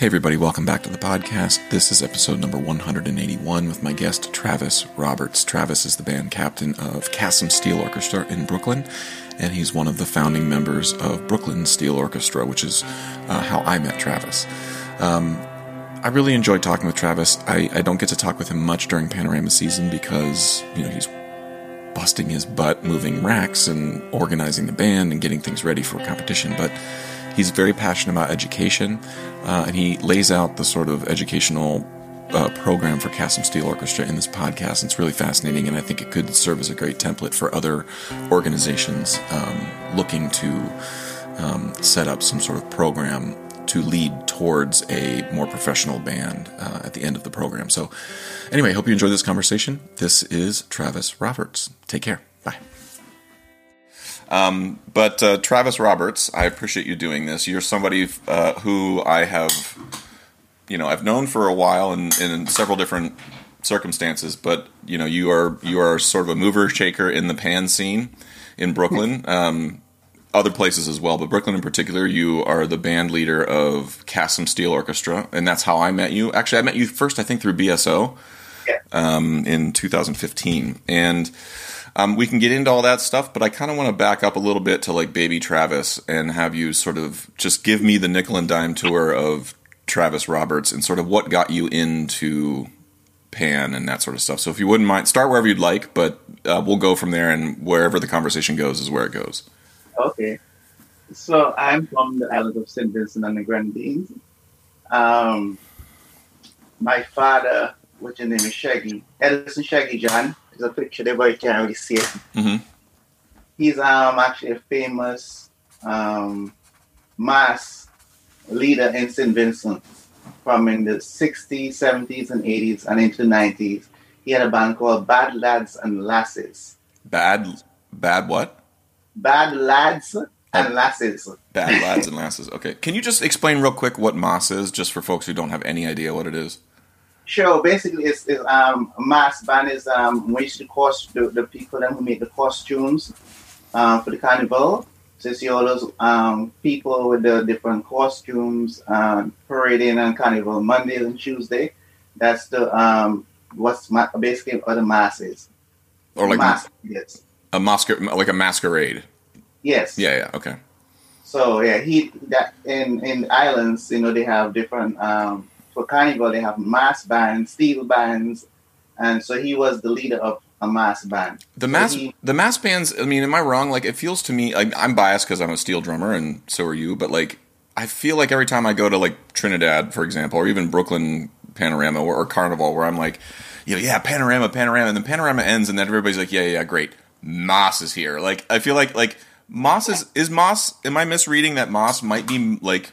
Hey, everybody, welcome back to the podcast. This is episode number 181 with my guest, Travis Roberts. Travis is the band captain of CASYM Steel Orchestra in Brooklyn, and he's one of the founding members of Brooklyn Steel Orchestra, which is uh, how I met Travis. Um, I really enjoy talking with Travis. I, I don't get to talk with him much during Panorama season because, you know, he's busting his butt moving racks and organizing the band and getting things ready for competition, but he's very passionate about education, uh, and he lays out the sort of educational uh, program for CASYM Steel Orchestra in this podcast. It's really fascinating, and I think it could serve as a great template for other organizations um, looking to um, set up some sort of program to lead towards a more professional band uh, at the end of the program. So, anyway, hope you enjoyed this conversation. This is Travis Roberts. Take care. Um, but uh, Travis Roberts, I appreciate you doing this. You're somebody uh, who I have, you know, I've known for a while in, in several different circumstances. But you know, you are you are sort of a mover shaker in the pan scene in Brooklyn. Um, other places as well, but Brooklyn in particular, you are the band leader of CASYM Steel Orchestra, and that's how I met you. Actually, I met you first, I think, through BSO um, in 2015, and um, we can get into all that stuff, but I kind of want to back up a little bit to like Baby Travis and have you sort of just give me the nickel and dime tour of Travis Roberts and sort of what got you into Pan and that sort of stuff. So if you wouldn't mind, start wherever you'd like, but uh, we'll go from there, and wherever the conversation goes is where it goes. Okay. So I'm from the island of St. Vincent and the Grenadines. Um, my father, which his name is Shaggy, Edison Shaggy John, is a picture there, but you can't really see it. Mm-hmm. He's um actually a famous um, mass leader in St. Vincent from in the 60s, 70s, and 80s, and into the 90s. He had a band called Bad Lads and Lasses. Bad, bad what? Bad Lads and Lasses. Bad lads and lasses. Okay, can you just explain real quick what Moss is, just for folks who don't have any idea what it is? Sure. Basically, it's, it's um, a mass band is um, we used to cost the, the people them who make the costumes uh, for the carnival. So you see all those um, people with the different costumes uh, parading on carnival Monday and Tuesday. That's the um, what's ma- basically what the mass is. Or like mass, yes, a masquer- like a masquerade. yes. Yeah, yeah, okay. So yeah, he that in in islands, you know, they have different um for carnival they have mass bands, steel bands, and so he was the leader of a mass band. The So mass, he- the mass bands. I mean, am I wrong? Like, it feels to me. Like, I'm biased because I'm a steel drummer, and so are you. But like, I feel like every time I go to like Trinidad, for example, or even Brooklyn Panorama or, or Carnival, where I'm like, you know, yeah, Panorama, Panorama, and then Panorama ends, and then everybody's like, yeah, yeah, great, Moss is here. Like, I feel like like Moss is is Moss. Am I misreading that Moss might be like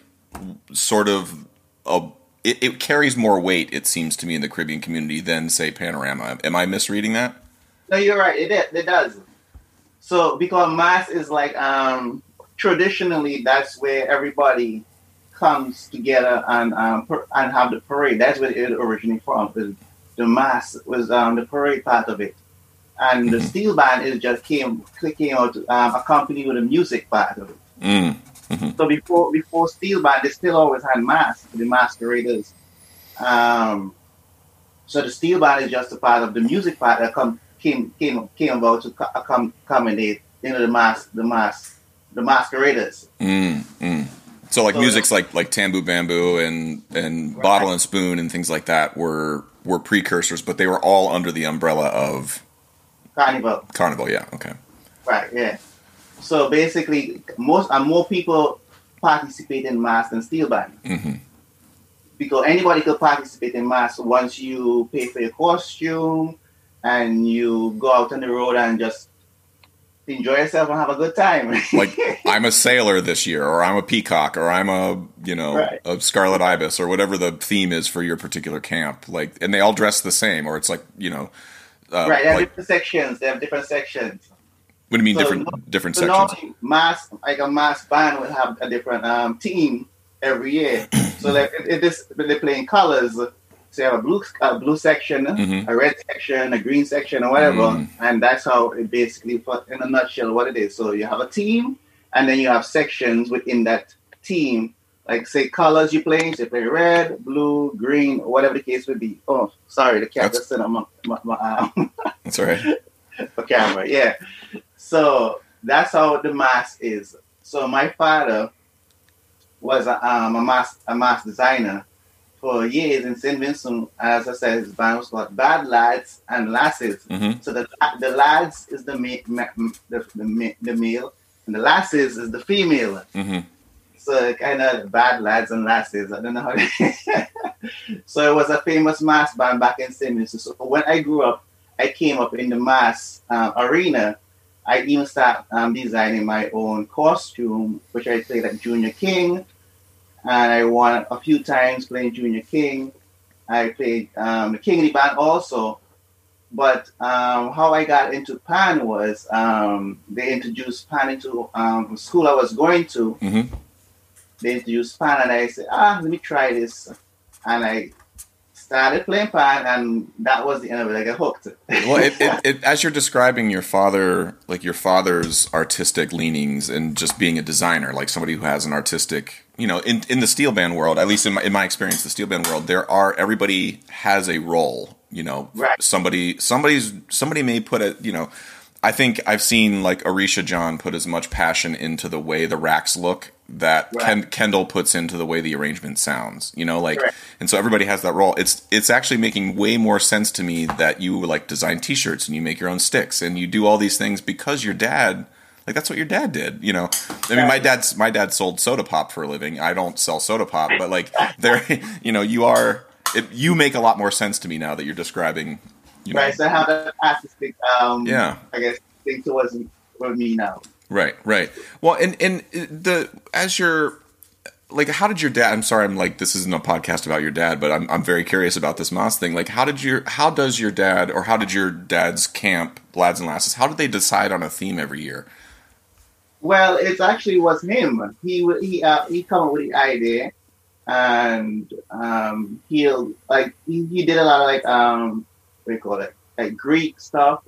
sort of a it, it carries more weight, it seems to me, in the Caribbean community than say Panorama. Am I misreading that? No, you're right. It it does. So because mass is like um traditionally that's where everybody comes together and um per, and have the parade. That's where it originated from. The, the mass was um the parade part of it, and the Mhm. steel band is just came came out um, accompanied with the music part of it. Mm. So before before steel band, they still always had mass the masqueraders. Um, so the steel band is just a part of the music part that come came came came about to come accom- accommodate you know the mass the mass the masqueraders. Mm, mm. So like So- music's like like Tamboo Bamboo and and Right. Bottle and Spoon and things like that were were precursors, but they were all under the umbrella of Carnival, Carnival. Yeah, okay. right? Yeah. So basically, most and more people participate in mass than steel band hmm because anybody could participate in mass once you pay for your costume and you go out on the road and just enjoy yourself and have a good time. Like I'm a sailor this year, or I'm a peacock, or I'm a you know Right. a scarlet ibis, or whatever the theme is for your particular camp. Like, and they all dress the same, or it's like you know, uh, right, they have like different sections. They have different sections. What do you mean so different different So sections? mass like a mass band will have a different um, team every year. so like it, it is they play in colors. So you have a blue a blue section, Mhm. a red section, a green section, or whatever, Mm. and that's how it basically, in a nutshell, what it is. So you have a team, and then you have sections within that team like say colors you play. So you play red, blue, green, whatever the case would be. Oh, sorry, the cat just sitting on my, my, my um, That's all right. the camera. Yeah. So that's how the mask is. So my father was a, um, a mask a mask designer for years in St. Vincent. As I said, his band was called Bad Lads and Lasses. hmm So the the lads is the ma- ma- the, the, the male, and the lasses is the female. hmm So kind of bad lads and lasses. I don't know how. They so it was a famous mass band back in St. Vincent. So when I grew up, I came up in the mass uh, arena. I even start um, designing my own costume, which I played at Junior King, and I won a few times playing Junior King. I played um, the King of the Band also. But um, how I got into pan was um, they introduced pan into um, school I was going to hmm they introduced pan and I said, ah, let me try this. And I started playing pan and that was the end of it. I got hooked. Well, it, it, it, as you're describing your father, like your father's artistic leanings and just being a designer, like somebody who has an artistic, you know, in, in the steel band world, at least in my, in my experience, the steel band world, there are, everybody has a role, you know, Right. somebody, somebody's, somebody may put it, you know, I think I've seen like Arisha John put as much passion into the way the racks look that Right. Ken, Kendall puts into the way the arrangement sounds. You know, like, Correct. and so everybody has that role. It's it's actually making way more sense to me that you like design T-shirts and you make your own sticks and you do all these things because your dad. Like that's what your dad did, you know. I mean, my dad's my dad sold soda pop for a living. I don't sell soda pop, but like there, you know, you are. It, you make a lot more sense to me now that you're describing. You know, right. So how that artistic, um, Yeah. I guess, thing towards with me now. Right, right. Well, and and the as your like, how did your dad? I'm sorry, I'm like this isn't a podcast about your dad, but I'm I'm very curious about this Moss thing. Like, how did your how does your dad or how did your dad's camp, lads and lasses, how did they decide on a theme every year? Well, it actually was him. He he uh, he come up with the idea, and um, he'll like he, he did a lot of like um what do you call it like Greek stuff,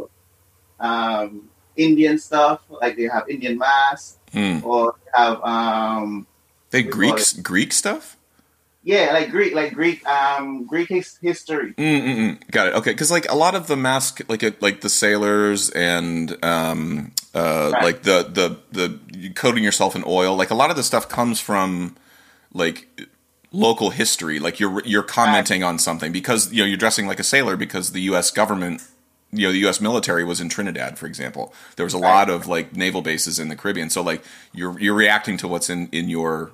um Indian stuff like they have Indian mass Hmm. or they have um They We Greek Greek stuff. yeah like Greek like Greek um Greek his, history. Mm-mm-mm. Got it. Okay, because like a lot of the mask, like it, like the sailors and um, uh, Right. like the the the coating yourself in oil, like a lot of the stuff comes from like local history. Like you're you're commenting on something because you know you're dressing like a sailor because the U.S. government, you know, the U.S. military was in Trinidad, for example. There was a lot of like naval bases in the Caribbean, so like you're you're reacting to what's in in your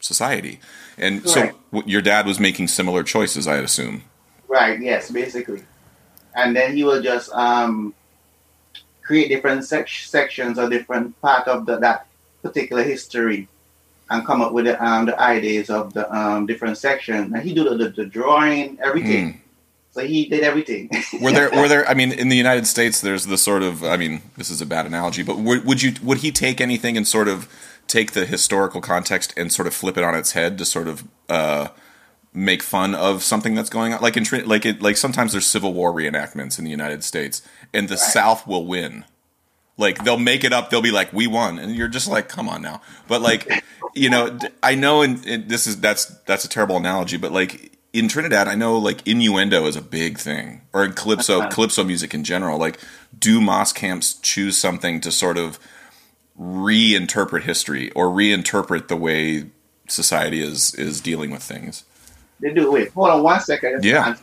society, and so Right. w- your dad was making similar choices, I assume. Right. Yes. Basically, and then he will just um create different sec- sections or different part of the, that particular history and come up with the, um, the ideas of the um, different sections. And he do the, the, the drawing, everything. Mm. So he did everything. Were there were there? I mean, in the United States, there's the sort of. I mean, this is a bad analogy, but would, would you would he take anything and sort of take the historical context and sort of flip it on its head to sort of uh, make fun of something that's going on? Like in like it like sometimes there's Civil War reenactments in the United States, and the Right. South will win. Like they'll make it up. They'll be like, "We won," and you're just like, "Come on now." But like, you know, I know, and this is that's that's a terrible analogy, but like in Trinidad, I know like innuendo is a big thing, or in calypso calypso music in general. Like, do Moss camps choose something to sort of reinterpret history or reinterpret the way society is is dealing with things? they do. Wait, hold on one second. Yeah.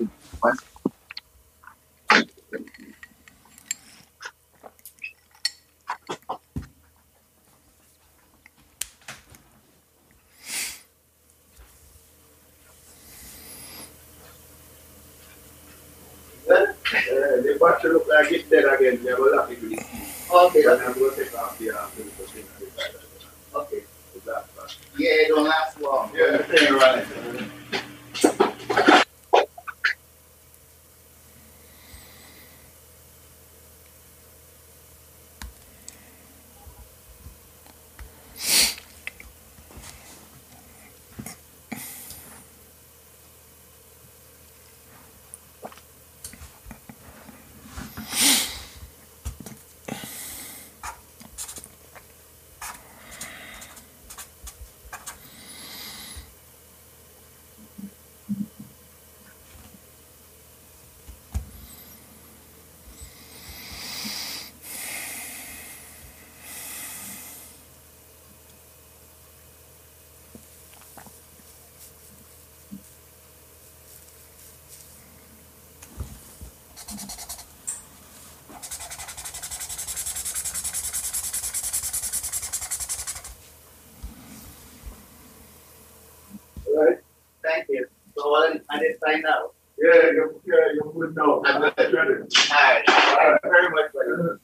Uh, the look like it's dead again. They will have with it. Okay. And I'm going to take off the uh, filter thing on the it. Okay. Is that fast? Yeah, it don't last long. Yeah. The I didn't find out. Yeah, you, yeah, you would know. I'm good. Ready. All right. Very much. brother.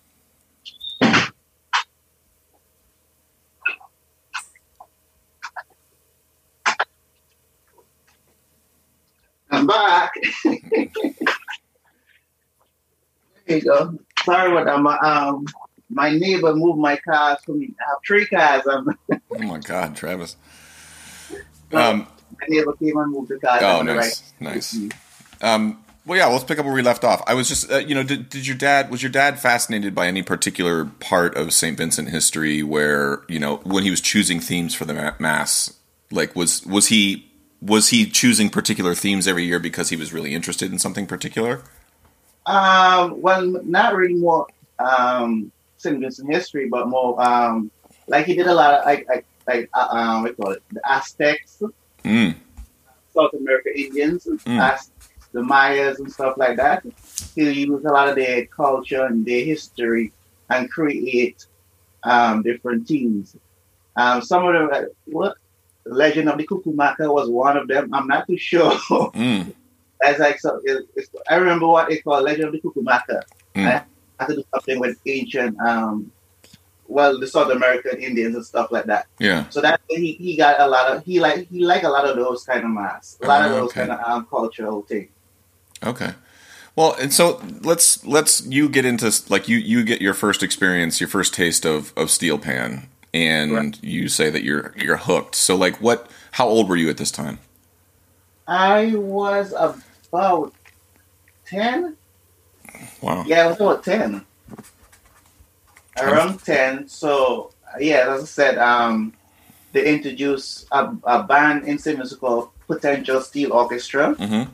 I'm back. there you go. Sorry about that. My, um, my neighbor moved my cars for me. I have three cars. Oh my God, Travis. Um, my neighbor came and moved the cars. oh, nice, right. nice. Um, well, yeah, let's pick up where we left off. I was just, uh, you know, did, did your dad was your dad fascinated by any particular part of Saint Vincent history where you know when he was choosing themes for the mass? Like, was was he was he choosing particular themes every year because he was really interested in something particular? Um, well, not really more um, St. Vincent history, but more um, like he did a lot of like like, like uh, um, what do you call it, the Aztecs, Mm, South America Indians, Mm. The Mayas and stuff like that. He use a lot of their culture and their history and create um, different teams. Um, some of the uh, what Legend of the Cuckoo-Maka was one of them. I'm not too sure. mm, That's like so. It, it's, I remember what they call Legend of the Cuckoo-Maka. Mm. I had to do something with ancient, um, well, the South American Indians and stuff like that. yeah. So that he, he got a lot of he like he like a lot of those kind of masks, a lot of Oh, those okay. kind of um, cultural things. Okay. Well, and so let's let's you get into like you you get your first experience, your first taste of of steel pan, and Right. you say that you're you're hooked. So like, what? How old were you at this time? I was about ten. Wow. Yeah, I was about ten. Around ten. So yeah, as I said, um, they introduced a, a band in St. Called Potential Steel Orchestra. Mm-hmm.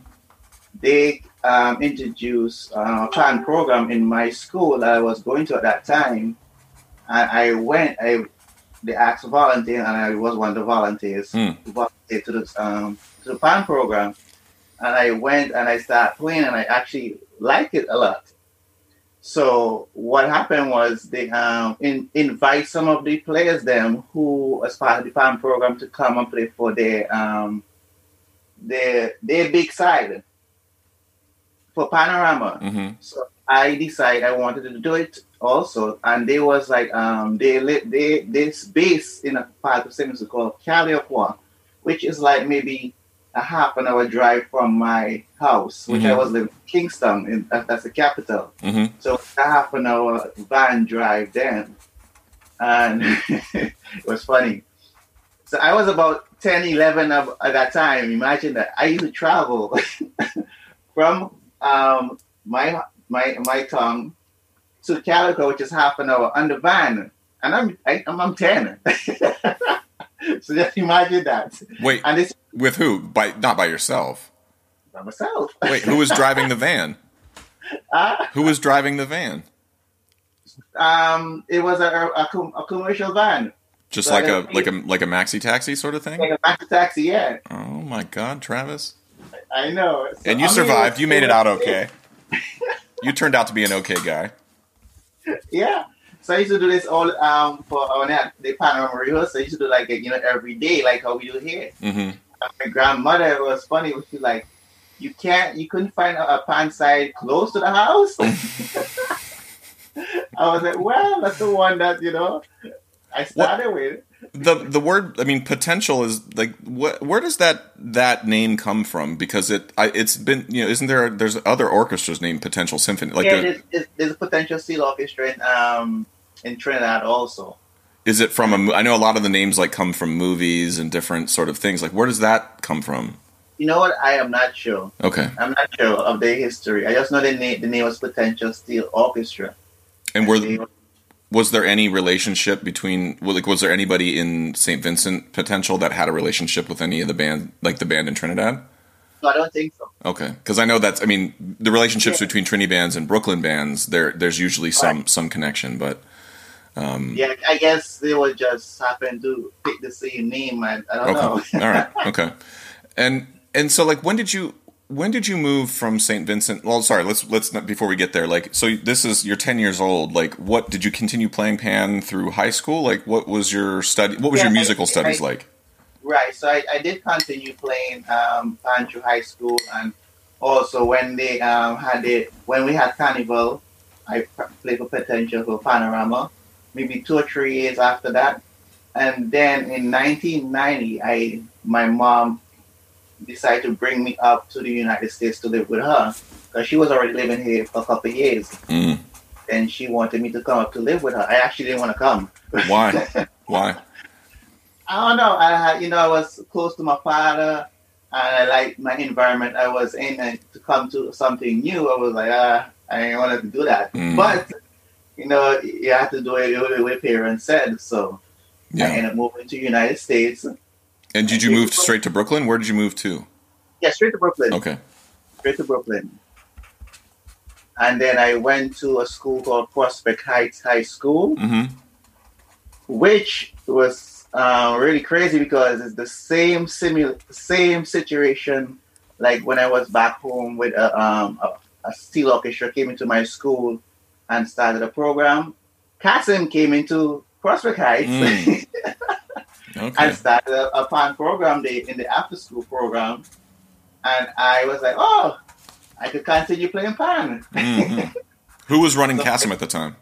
they um, introduced uh, a plan program in my school that I was going to at that time. And I went, I they asked for volunteer, and I was one of the volunteers Hmm. to volunteer to the um, to the plan program. And I went and I started playing, and I actually liked it a lot. So what happened was they um, in, invite some of the players them who, as part of the PAM program, to come and play for their um, their their big side for Panorama. Mm-hmm. So I decided I wanted to do it also, and they was like um they they this base in a part of Simmons called Calliaqua, which is like maybe a half an hour drive from my house, which I Mhm. was living in Kingstown, in, that, that's the capital. Mm-hmm. So a half an hour van drive then. And it was funny. So I was about 10, 11 of, at that time. Imagine that. I used to travel from um, my my my town to Calliaqua, which is half an hour on the van. And I'm I, I'm, I'm 10. so just imagine that. Wait, And this with who? By not by yourself. by myself. Wait, who was driving the van? Ah, Who was driving the van? um, it was a, a, a commercial van. Just So like a like a like a maxi taxi sort of thing. Like a taxi taxi, yeah. Oh my God, Travis! I know. So, And you I mean, survived. You made it out okay. You turned out to be an okay guy. Yeah. So I used to do this all um for when they had the panorama rehearsal. I used to do like you know every day, like how we do here. Mm-hmm. My grandmother it was funny. She was like, "You can't, you couldn't find a, a pan side close to the house." I was like, "Well, that's the one that you know I started with." the the word I mean potential is like what where does that that name come from because it I, it's been you know isn't there there's other orchestras named Potential Symphony like yeah, there's, there's, there's a potential steel orchestra in um in Trinidad also. is it from a I know a lot of the names like come from movies and different sort of things like where does that come from You know what? I am not sure. okay I'm not sure of their history. I just know the name. The name was Potential Steel Orchestra. and were They- was there any relationship between like was there anybody in St Vincent Potential that had a relationship with any of the band like the band in Trinidad No, I don't think so. Okay, because I know that's. I mean, the relationships Yeah. between Trini bands and Brooklyn bands, there, there's usually some some connection. But um, Yeah, I guess they would just happen to pick the same name. I, I don't okay, know. all right, okay. And and so, like, when did you when did you move from St. Vincent? Well, sorry, let's let's not before we get there. Like, so this is you're 10 years old. Like, what did you continue playing pan through high school? Like, what was your study? What was Yeah, your I- musical studies I- like? Right. So I, I did continue playing um, pan through high school, and also when they um, had it when we had carnival, I p- played for potential for Panorama. Maybe two or three years after that, and then in 1990, I my mom decided to bring me up to the United States to live with her because she was already living here for a couple of years, Mm. and she wanted me to come up to live with her. I actually didn't want to come. Why? Why? I don't know. I had, you know, I was close to my father, and I liked my environment I was in, and to come to something new, I was like, ah, I didn't want to do that. Mm. But you know, you have to do it the way parents said. So I Yeah. ended up moving to the United States. And did you move straight to Brooklyn? Where did you move to? Yeah, straight to Brooklyn. Okay. Straight to Brooklyn. And then I went to a school called Prospect Heights High School. Mm-hmm. which was uh, really crazy because it's the same simu- same situation like when I was back home with a, um, a, a steel orchestra came into my school and started a program. CASYM came into Prospect Heights Mm. Okay. and started a, a pan program day in the after school program. And I was like, oh, I could continue playing pan. Mhm. Who was running CASYM at the time?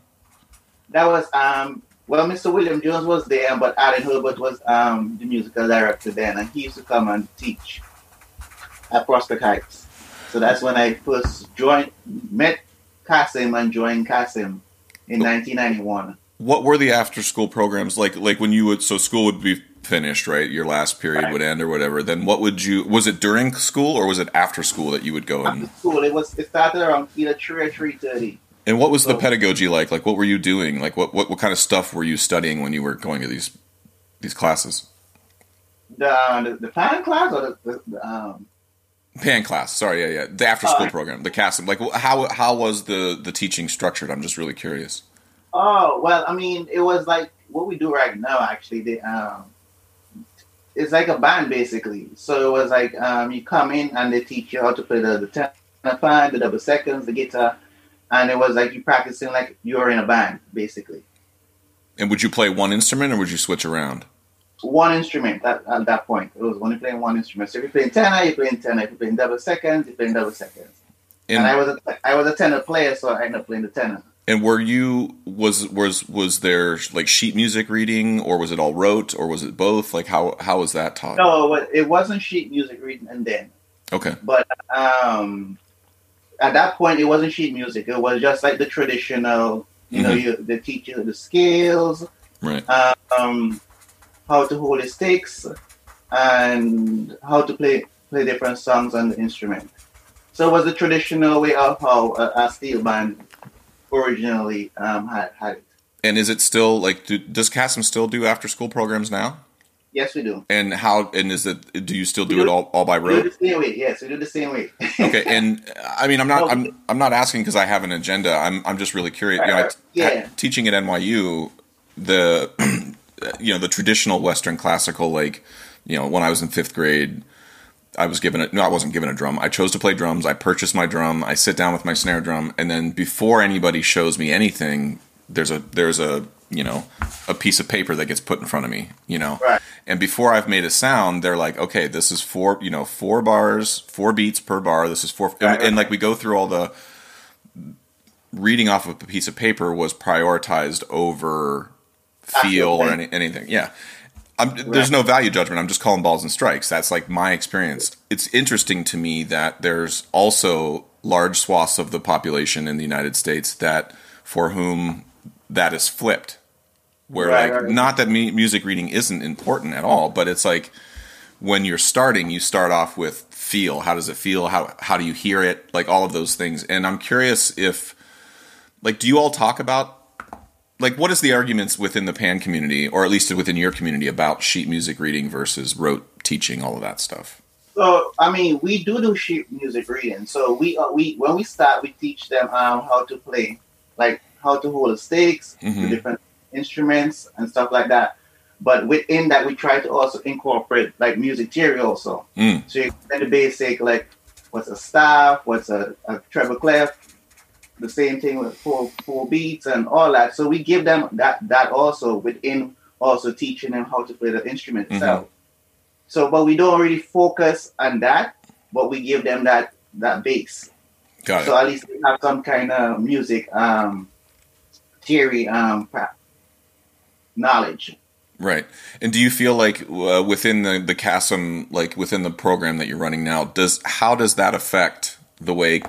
That was um well Mr. William Jones was there, but Alan Herbert was um the musical director then and he used to come and teach at Prospect Heights. So that's when I first joined met CASYM and joined CASYM in nineteen ninety one. What were the after school programs like? Like when you would, so school would be finished, right? Your last period Right. would end or whatever. Then what would you? Was it during school or was it after school that you would go in? After and? school it was it started around either three or three thirty. And what was the pedagogy like? Like what were you doing? Like what, what what kind of stuff were you studying when you were going to these these classes? The, the the pan class or the, the, the um Pan class. Sorry, yeah, yeah. The after school Oh. program, the CASYM. Like how how was the the teaching structured? I'm just really curious. Oh well, I mean, it was like what we do right now. Actually, the um, it's like a band basically. So it was like um, you come in and they teach you how to play the the tenor pan, the double seconds, the guitar, and it was like you practicing like you're in a band basically. And would you play one instrument or would you switch around? One instrument at, at that point. It was only playing one instrument. So if you're playing tenor, you're playing tenor. If you're playing double seconds, you're playing double seconds. And, And I was a, I was a tenor player, so I ended up playing the tenor. and were you was was was there like sheet music reading or was it all rote or was it both? Like how how was that taught? No, it wasn't sheet music reading and then. Okay. But um, at that point, it wasn't sheet music. It was just like the traditional, you know, Mhm. you, they teach you the scales, Right. um, how to hold the sticks, and how to play play different songs on the instrument. So it was the traditional way of how a, a steel band originally um, had, had it. And is it still like do, does CASYM still do after school programs now? Yes, we do. And how and is it do you still do We it all, all by We do rote? the same way. Yes, we do the same way. Okay, and I mean I'm not I'm I'm not asking because I have an agenda. I'm I'm just really curious. You know, I- Yeah. teaching at NYU, the you know the traditional Western classical like you know when I was in fifth grade. I was given a no, I wasn't given a drum. I chose to play drums. I purchased my drum. I sit down with my snare drum, and then before anybody shows me anything, there's a there's a you know a piece of paper that gets put in front of me. You know, Right. and before I've made a sound, they're like, okay, this is four you know four bars, four beats per bar. This is four, and, Right, right, and like we go through all the reading off of a piece of paper was prioritized over feel or any, anything. Yeah. I'm, There's no value judgment. I'm just calling balls and strikes. That's like my experience. It's interesting to me that there's also large swaths of the population in the United States that for whom that is flipped. Where Right, like right. not that me, music reading isn't important at all, but it's like when you're starting, you start off with feel. How does it feel? How how do you hear it? Like all of those things. And I'm curious if like do you all talk about like what is the arguments within the pan community or at least within your community about sheet music reading versus rote teaching all of that stuff So I mean, we do do sheet music reading. So we uh, we when we start, we teach them um, how to play, like how to hold the sticks, the Mhm. different instruments and stuff like that. But within that, we try to also incorporate like music theory also. Mm. So you learn the basic like what's a staff, what's a, a treble clef, the same thing with four four beats and all that. So we give them that that also within also teaching them how to play the instrument Mhm. So, but we don't really focus on that, but we give them that that base. Got it. So at least they have some kind of music um, theory um, knowledge. Right. And do you feel like uh, within the the CASYM, like within the program that you're running now, does how does that affect the way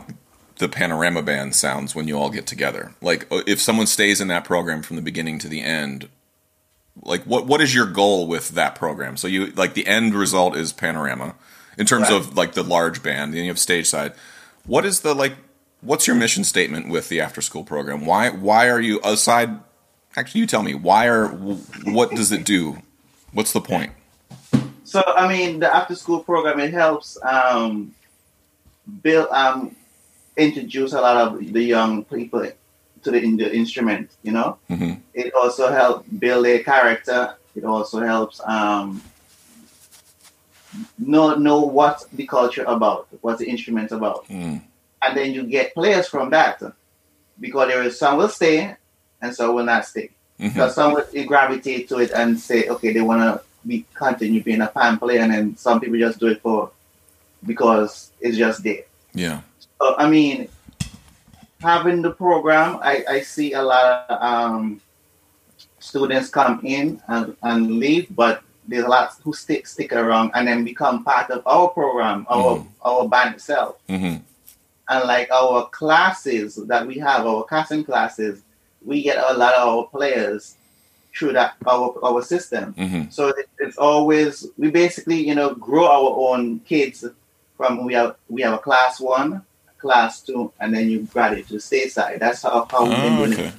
the panorama band sounds when you all get together? Like, uh, if someone stays in that program from the beginning to the end, like what what is your goal with that program? So you like the end result is panorama in terms Right. of like the large band, then you have stage side. What is the like? What's your mission statement with the after school program? Why why are you aside? Actually, you tell me why are what does it do? What's the point? So I mean, the after school program it helps um, build um, introduce a lot of the young people to the, in the instrument. You know, hmm it also helps build their character. It also helps um, know know what the culture about, what the instrument about, Mm. and then you get players from that because there is some will stay and some will not stay. hmm Because some will gravitate to it and say, okay, they want to be continue being a pan player, and then some people just do it for because it's just there. Yeah. So, I mean, having the program, I, I see a lot of um, students come in and, and leave, but there's a lot who stick stick around and then become part of our program, our Mhm. our band itself, hmm and like our classes that we have, our casting classes, we get a lot of our players through that our our system. hmm So it, it's always we basically you know grow our own kids from we have we have a class one, class two, and then you graduate to the stage side. That's how, how we've been Oh, doing okay. it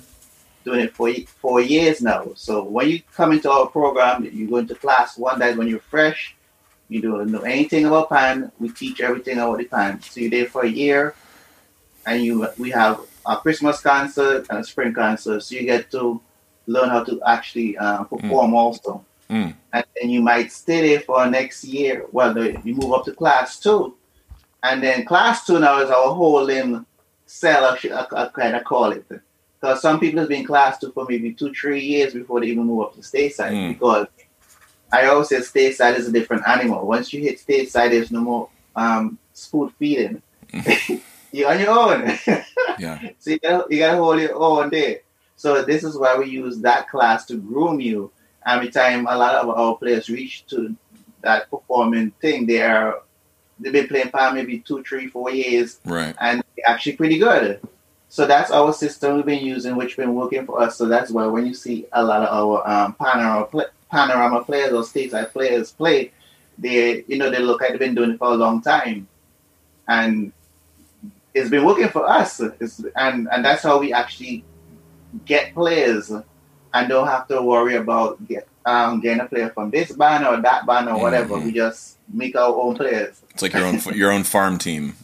doing it for four years now. So when you come into our program, you go into class one. That's when you're fresh. You don't know anything about pan. We teach everything about the pan. So you're there for a year, and you we have a Christmas concert and a spring concert. So you get to learn how to actually uh, perform also. Mm. And then you might stay there for next year. Well, you move up to class two, and then class two now is our whole in cell. I, kind of call it because some people have been class two for maybe two, three years before they even move up to stage side. Mm. Because I always say stage side is a different animal. Once you hit stage side, there's no more um, spoon feeding. You're on your own. Yeah. So you gotta, you gotta hold your own there. So this is why we use that class to groom you. Every time a lot of our players reach to that performing thing, they are they've been playing for maybe two, three, four years, Right. and actually pretty good. So that's our system we've been using, which been working for us. So that's why when you see a lot of our um, panorama pla- panorama players or stage side players play, they you know they look like they've been doing it for a long time, and it's been working for us. It's, and and that's how we actually get players and don't have to worry about get um, getting a player from this band or that band or whatever. Mhm. We just make our own players. It's like your own your own farm team.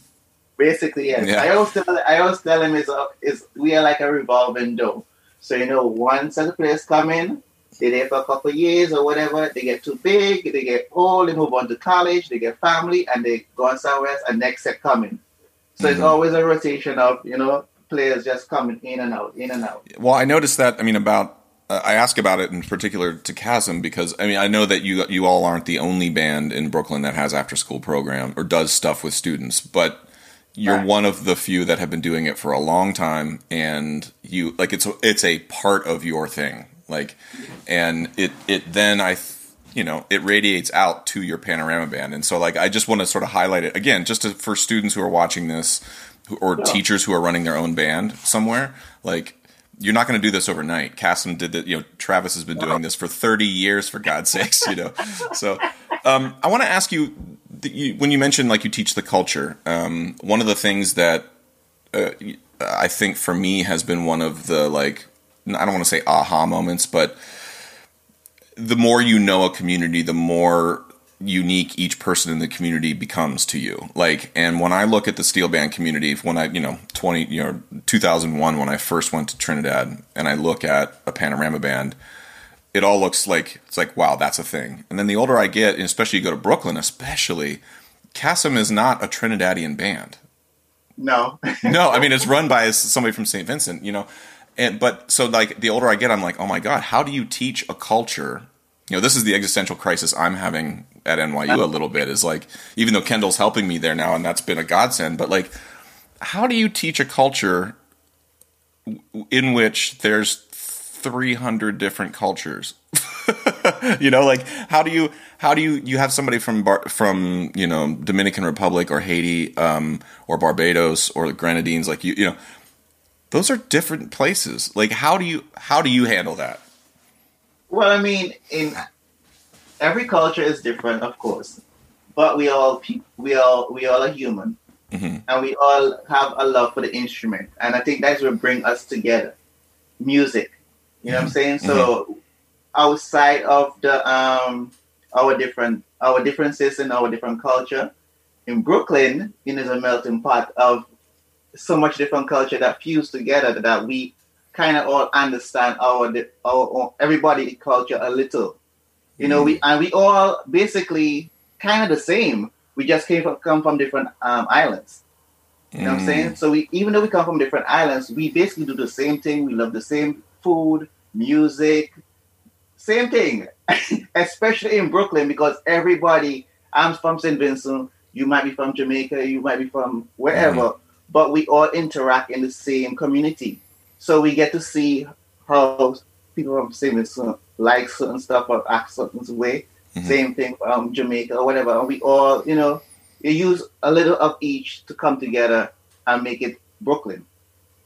Basically, yes. Yeah. I always tell I always tell them is uh, is we are like a revolving door. So you know, once the players come in, they're there for a couple of years or whatever. They get too big, they get old, they move on to college, they get family, and they go on somewhere else. And next set coming. So it's Mhm. always a rotation of you know players just coming in and out, in and out. Well, I noticed that. I mean, about I ask about it in particular to CASYM because I mean I know that you you all aren't the only band in Brooklyn that has after school program or does stuff with students, but you're Right. one of the few that have been doing it for a long time, and you like it's it's a part of your thing, like, and it it then I. th- You know, it radiates out to your panorama band, and so like I just want to sort of highlight it again, just to, for students who are watching this, who, or Yeah. teachers who are running their own band somewhere. Like, you're not going to do this overnight. CASYM did that. You know, Travis has been doing this for 30 years, for God's sakes. You know, so um, I want to ask you, you when you mentioned like you teach the culture. Um, one of the things that uh, I think for me has been one of the like I don't want to say aha moments, but the more you know a community, the more unique each person in the community becomes to you. Like, and when I look at the steel band community, when I, you know, 20, you know, 2001, when I first went to Trinidad and I look at a panorama band, it all looks like, it's like, wow, that's a thing. And then the older I get, and especially you go to Brooklyn, especially, CASYM is not a Trinidadian band. No, No, I mean, it's run by somebody from St. Vincent, you know, and, but so like the older I get, I'm like, oh my God, how do you teach a culture you know, this is the existential crisis I'm having at NYU a little bit. Is like, even though Kendall's helping me there now, and that's been a godsend, but like, how do you teach a culture in which there's 300 different cultures? you know, like how do you how do you you have somebody from Bar, from you know Dominican Republic or Haiti um, or Barbados or the Grenadines, like you you know, those are different places. Like how do you how do you handle that? Well, I mean, in every culture is different, of course, but we all we all we all are human, mm-hmm. and we all have a love for the instrument, and I think that's what bring us together. Music, you know mm-hmm. what I'm saying? Mm-hmm. So outside of the um our different our differences in our different culture, in Brooklyn, it is a melting pot of so much different culture that fuse together that we kind of all understand our, our, everybody culture a little. You know, we mm-hmm. and we all basically kind of the same. We just came from come from different um, islands. You know mm. what I'm saying? Mm. So we even though we come from different islands, we basically do the same thing. We love the same food, music, same thing. Especially in Brooklyn because everybody. I'm from St. Vincent. You might be from Jamaica. You might be from wherever. Mm. But we all interact in the same community. So we get to see how people from St. Vincent uh, like certain stuff or act certain way. Mm-hmm. Same thing from um, Jamaica or whatever. And we all, you know, you use a little of each to come together and make it Brooklyn.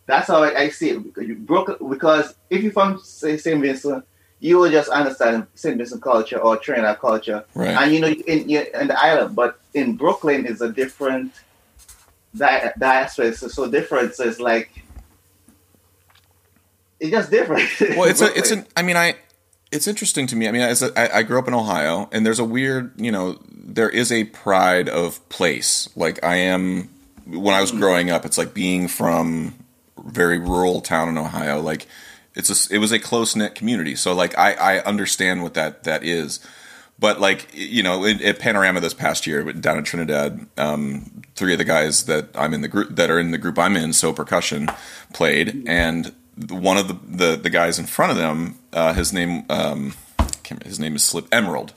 That's how I, I see it. Brooklyn, because if you're from say St. Vincent, uh, you will just understand St. Vincent culture or Trinidad culture, right. and you know in, in the island. But in Brooklyn, is a different di- diaspora. It's so different. So it's like it's just different. Well, it's a, it's an. I mean, I. It's interesting to me. I mean, as a, I, I grew up in Ohio, and there's a weird, you know, there is a pride of place. Like I am when I was growing up, it's like being from very rural town in Ohio. Like it's a, it was a close knit community. So like I, I understand what that that is. But like you know, at Panorama this past year down in Trinidad, um, three of the guys that I'm in the group that are in the group I'm in, so percussion, played, and one of the, the, the guys in front of them, uh, his name um, his name is Slip Emerald,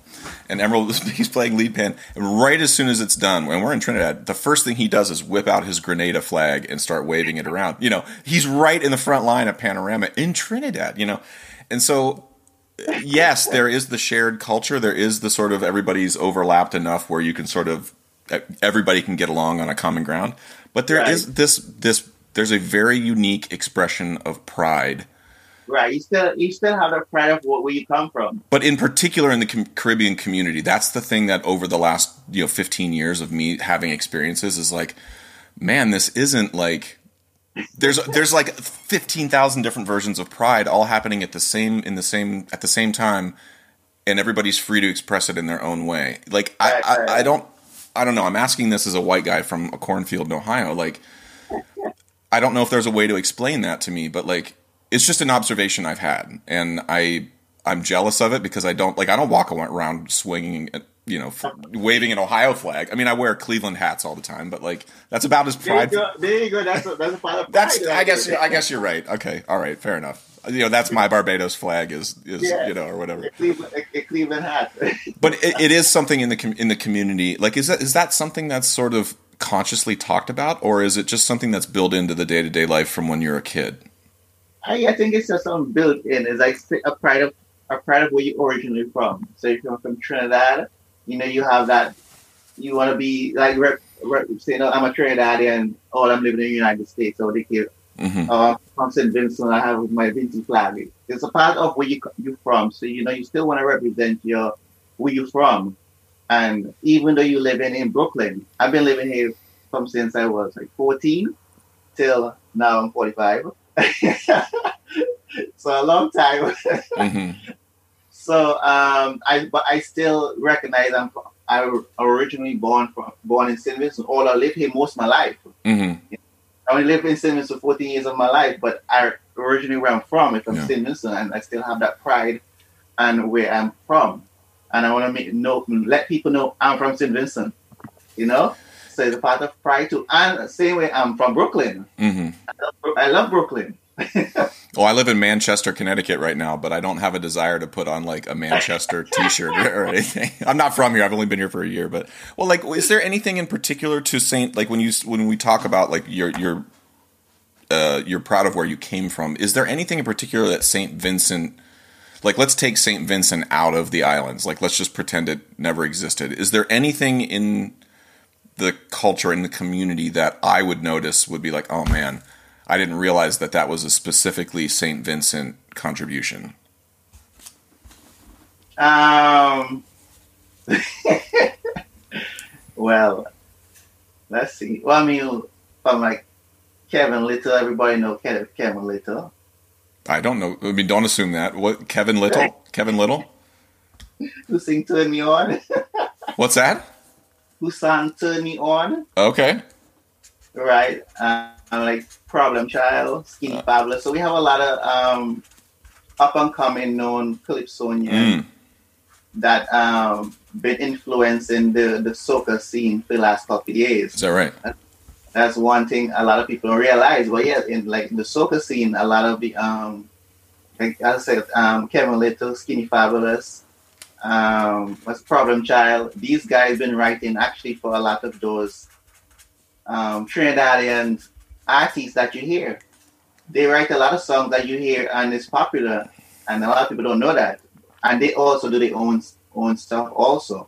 and Emerald he's playing lead pan, and right as soon as it's done, when we're in Trinidad, the first thing he does is whip out his Grenada flag and start waving it around. You know, he's right in the front line of Panorama in Trinidad. You know, and so yes, there is the shared culture. There is the sort of everybody's overlapped enough where you can sort of everybody can get along on a common ground. But there right. is this this there's a very unique expression of pride. Right. You still you still have the pride of where you come from. But in particular in the Caribbean community, that's the thing that over the last you know 15 years of me having experiences is like, man, this isn't like there's there's like 15,000 different versions of pride all happening at the same in the same at the same time and everybody's free to express it in their own way. Like I, I, I don't I don't know. I'm asking this as a white guy from a cornfield in Ohio. Like I don't know if there's a way to explain that to me, but like it's just an observation I've had, and I I'm jealous of it because I don't like I don't walk around swinging, uh, you know, waving an Ohio flag. I mean, I wear Cleveland hats all the time, but like that's about as pride. There you go. There you go. That's a, that's a of That's I guess I guess you're right. Okay, all right, fair enough. You know, that's my Barbados flag is is yeah. you know or whatever. A Cleveland, a, Cleveland hat. but it, it is something in the in the community. Like, is that is that something that's sort of consciously talked about, or is it just something that's built into the day to day life from when you're a kid? I, I think it's just something built in. It's like a pride of a pride of where you're originally from. So if you're from Trinidad, you know you have that. You want to be like rep, rep, say, no, I'm a Trinidadian. Oh, I'm living in the United States, so they care. Mm-hmm. Uh, from St. Vincent, I have my Vincent flag. It's a part of where you you're from, so you know you still want to represent your where you're from. And even though you live in, in Brooklyn, I've been living here from since I was like 14 till now I'm 45. so a long time. mm-hmm. So um, I but I still recognize I'm I originally born from born in St. Vincent. All I lived here most of my life. Mm-hmm. I only lived in St. Vincent for 14 years of my life, but I originally where I'm from is from yeah. St. Vincent, and I still have that pride and where I'm from and I want to make know, let people know I'm from St. Vincent. You know, so it's a part of pride too. And same way, I'm from Brooklyn. Mm-hmm. I, love, I, love, Brooklyn. Well, I live in Manchester, Connecticut right now, but I don't have a desire to put on like a Manchester T-shirt or anything. I'm not from here. I've only been here for a year, but well, like, is there anything in particular to Saint? Like when you when we talk about like your your uh, you're proud of where you came from. Is there anything in particular that Saint Vincent? Like, let's take Saint Vincent out of the islands. Like, let's just pretend it never existed. Is there anything in the culture in the community that I would notice would be like, oh man, I didn't realize that that was a specifically St. Vincent contribution. Um. well, let's see. Well, I mean, from like Kevin Lyttle, everybody know Kevin Lyttle. I don't know. I mean, don't assume that. What Kevin Lyttle? Kevin Lyttle? Who sing "Turn Me On"? What's that? Who sang "Turn Me On"? Okay. Right. Uh, like Problem Child, Skinny uh, Fabulous. So we have a lot of um, up and coming known calypsonians mm. that um, been influencing the the soca scene for the last couple of years. Is that right? That's one thing a lot of people don't realize. But yeah, in like the soca scene, a lot of the um, like I said, um, Kevin Lyttle, Skinny Fabulous, um, what's Problem Child. These guys been writing actually for a lot of those um, Trinidadian artists that you hear. They write a lot of songs that you hear and it's popular, and a lot of people don't know that. And they also do their own own stuff also.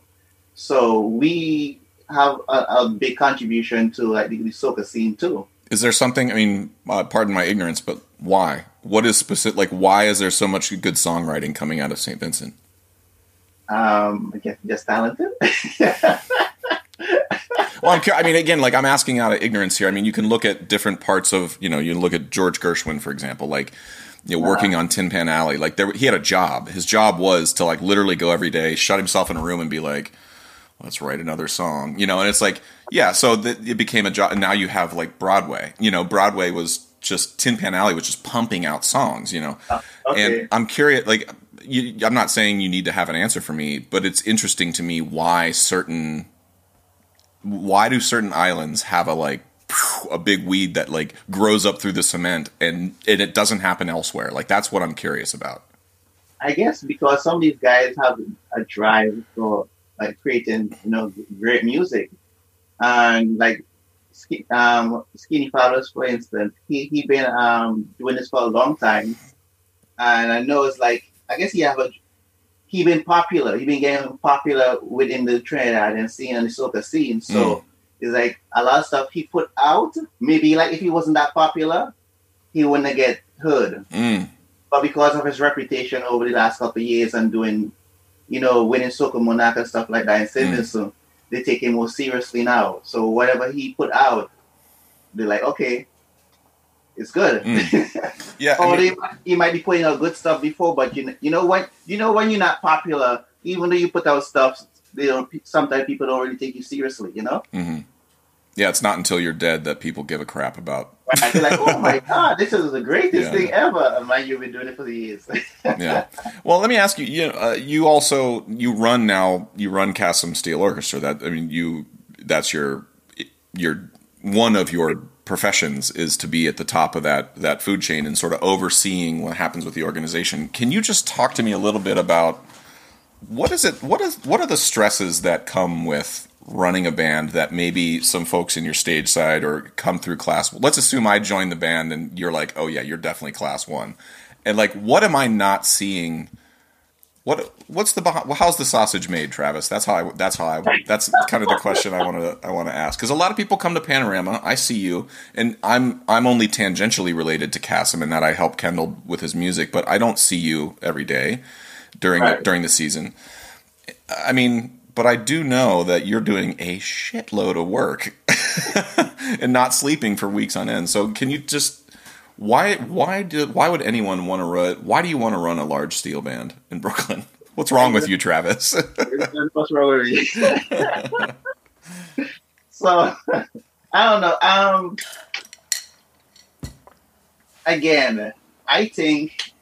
So we have a, a big contribution to like the, the soca scene too. Is there something? I mean, uh, pardon my ignorance, but why? What is specific? Like, why is there so much good songwriting coming out of St. Vincent? Um, I guess just talented. well, I'm, I mean, again, like I'm asking out of ignorance here. I mean, you can look at different parts of, you know, you look at George Gershwin, for example, like, you know, working on Tin Pan Alley. Like, there, he had a job. His job was to like literally go every day, shut himself in a room, and be like, "Let's write another song," you know. And it's like, yeah, so th- it became a job. And now you have like Broadway. You know, Broadway was just Tin Pan Alley was just pumping out songs. You know, uh, okay. and I'm curious, like. You, I'm not saying you need to have an answer for me, but it's interesting to me why certain why do certain islands have a like a big weed that like grows up through the cement and, and it doesn't happen elsewhere? Like that's what I'm curious about. I guess because some of these guys have a drive for like creating, you know, great music, and like um, Skinny Fabulous, for instance, he he been um, doing this for a long time, and I know it's like I guess he have a he been popular. He been getting popular within the Trinidad and scene and the soca scene. So mm. it's like a lot of stuff he put out. Maybe like if he wasn't that popular, he wouldn't get heard. Mm. But because of his reputation over the last couple of years and doing, you know, winning Soca Monarch and stuff like that in Sydney, mm. they take him more seriously now. So whatever he put out, they're like, okay, it's good. Mm. Yeah. or mean, you might be putting out good stuff before, but you you know when you know when you're not popular, even though you put out stuff, they don't. Sometimes people don't really take you seriously. You know. Mm-hmm. Yeah, it's not until you're dead that people give a crap about. Right. Like, "Oh my god, this is the greatest yeah. thing ever!" And man, you've been doing it for the years. yeah. Well, let me ask you. You uh, you also you run now. You run CASYM Steel Orchestra. That I mean, you that's your your one of your professions is to be at the top of that that food chain and sort of overseeing what happens with the organization. Can you just talk to me a little bit about what is it what is what are the stresses that come with running a band that maybe some folks in your stage side or come through class let's assume I join the band and you're like, "Oh yeah, you're definitely class 1." And like what am I not seeing what what's the how's the sausage made, Travis? That's how I that's how I that's kind of the question I want to I want to ask because a lot of people come to Panorama. I see you, and I'm I'm only tangentially related to CASYM in that I help Kendall with his music, but I don't see you every day during right. during the season. I mean, but I do know that you're doing a shitload of work and not sleeping for weeks on end. So can you just why why do why would anyone want to run? Why do you want to run a large steel band in Brooklyn? What's wrong with you, Travis? What's wrong with you? so I don't know. Um, again, I think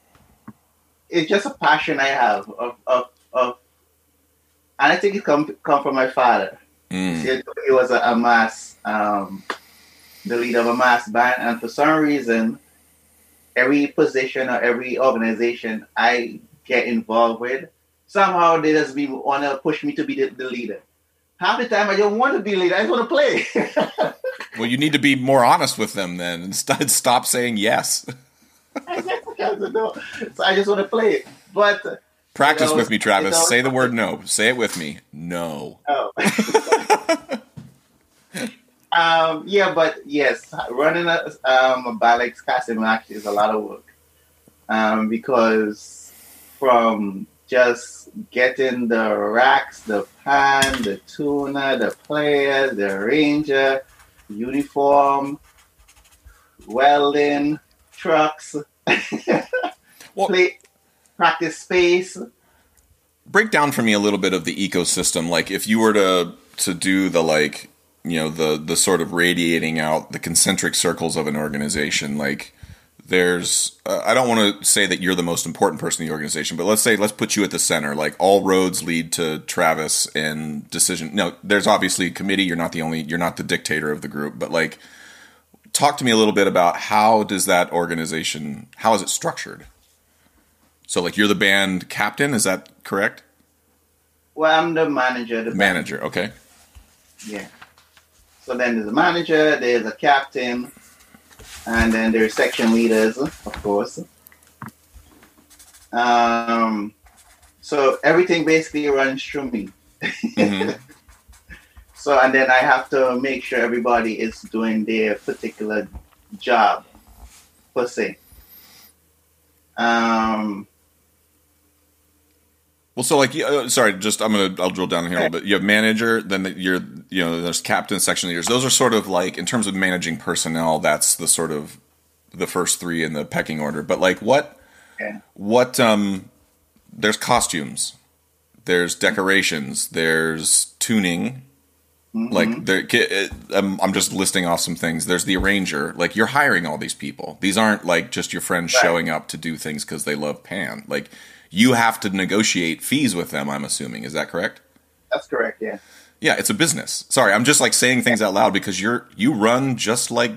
it's just a passion I have of of, of and I think it come come from my father. Mm. He was a, a mass um, the leader of a mass band, and for some reason, every position or every organization I get involved with, somehow they just be want to push me to be the, the leader. Half the time I don't want to be leader. I just want to play. Well, you need to be more honest with them then and st- stop saying yes. so I just want to play. But Practice You know, with me, Travis. you know- Say the word no. Say it with me. No. Oh. um, yeah, but yes, running a, um, a Balex casting actually is a lot of work um, because from just getting the racks, the pan, the tuner, the player, the ranger, uniform, welding, trucks, Well- play, practice space. break down for me a little bit of the ecosystem. Like if you were to to do the like you know the the sort of radiating out the concentric circles of an organization like there's uh, i don't want to say that you're the most important person in the organization but let's say let's put you at the center. Like all roads lead to travis and decision no there's obviously a committee. You're not the only you're not the dictator of the group but like talk to me a little bit about how does that organization how is it structured so like you're the band captain is that correct Well, I'm the manager. The manager okay Yeah. So then there's a manager, there's a captain, and then there's section leaders, of course. Um, so everything basically runs through me. Mhm. So and then I have to make sure everybody is doing their particular job, per se. Um, Well, so like, uh, sorry, just I'm gonna I'll drill down here a little bit. You have manager, then the, you're you know there's captain, section leaders. Those are sort of like in terms of managing personnel. That's the sort of the first three in the pecking order. But like, what Okay. what um, there's costumes, there's decorations, there's tuning. mhm. Like there, uh, I'm, I'm just listing off some things. There's the arranger. Like you're hiring all these people. These aren't like just your friends Right. showing up to do things because they love pan. Like you have to negotiate fees with them. I'm assuming is that correct? that's correct. Yeah. Yeah, it's a business. Sorry, I'm just like saying things out loud because you're you run just like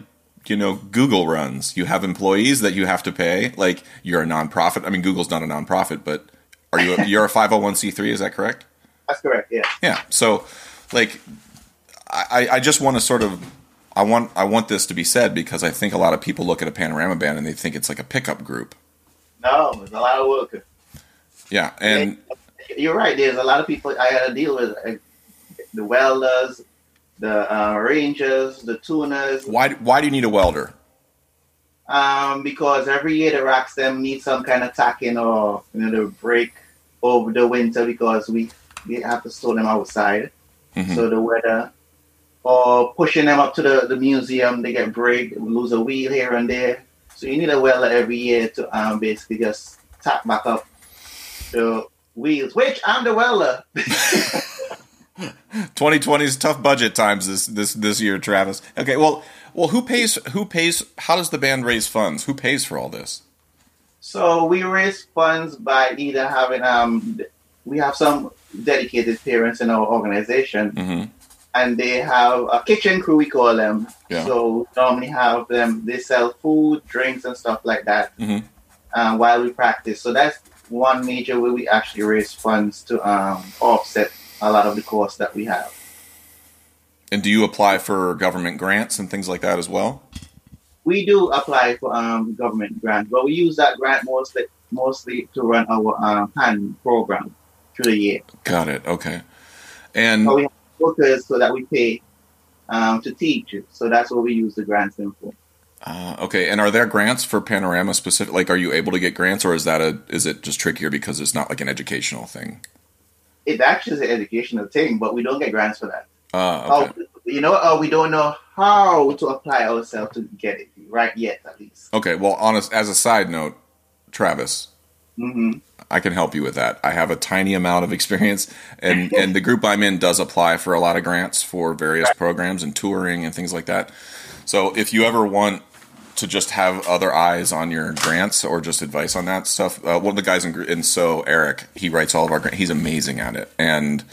you know Google runs. You have employees that you have to pay. Like you're a nonprofit. I mean, Google's not a nonprofit, but are you? A, you're a 501c3. Is that correct? That's correct. Yeah. Yeah. So, like, I, I just want to sort of, I want, I want this to be said because I think a lot of people look at a panorama band and they think it's like a pickup group. No, it's a lot of work. Yeah, and You're right. There's a lot of people I got to deal with. The welders, the uh, rangers, the tuners. why, why do you need a welder? Um, because every year the racks them need some kind of tacking or you know to break over the winter because we we have to store them outside. Mhm. So the weather or pushing them up to the, the museum, they get break, lose a wheel here and there. So you need a welder every year to um basically just tack back up the wheels. Which I'm the welder. 2020 is tough budget times this this this year, Travis. Okay, well, well, who pays? Who pays? How does the band raise funds? Who pays for all this? So we raise funds by either having um we have some dedicated parents in our organization hmm and they have a kitchen crew we call them. Yeah. So normally have them they sell food, drinks and stuff like that Mhm. uh, while we practice. So that's one major way we actually raise funds to um, offset a lot of the costs that we have. And do you apply for government grants and things like that as well? We do apply for um, government grant, but we use that grant mostly mostly to run our um, hand program through the year. Got it. Okay. And So we have workers so that we pay um, to teach. So that's what we use the grants in for. Uh, okay, and are there grants for Panorama specific? Like, are you able to get grants, or is that a is it just trickier because it's not like an educational thing? It actually is an educational thing, but we don't get grants for that. Uh, okay, Oh, you know, oh, we don't know how to apply ourselves to get it right yet, at least. okay. Well, honest as a side note, Travis, hmm I can help you with that. I have a tiny amount of experience, and and the group I'm in does apply for a lot of grants for various programs and touring and things like that. So if you ever want to just have other eyes on your grants or just advice on that stuff, uh, one of the guys in, in so Eric, he writes all of our grants. He's amazing at it, and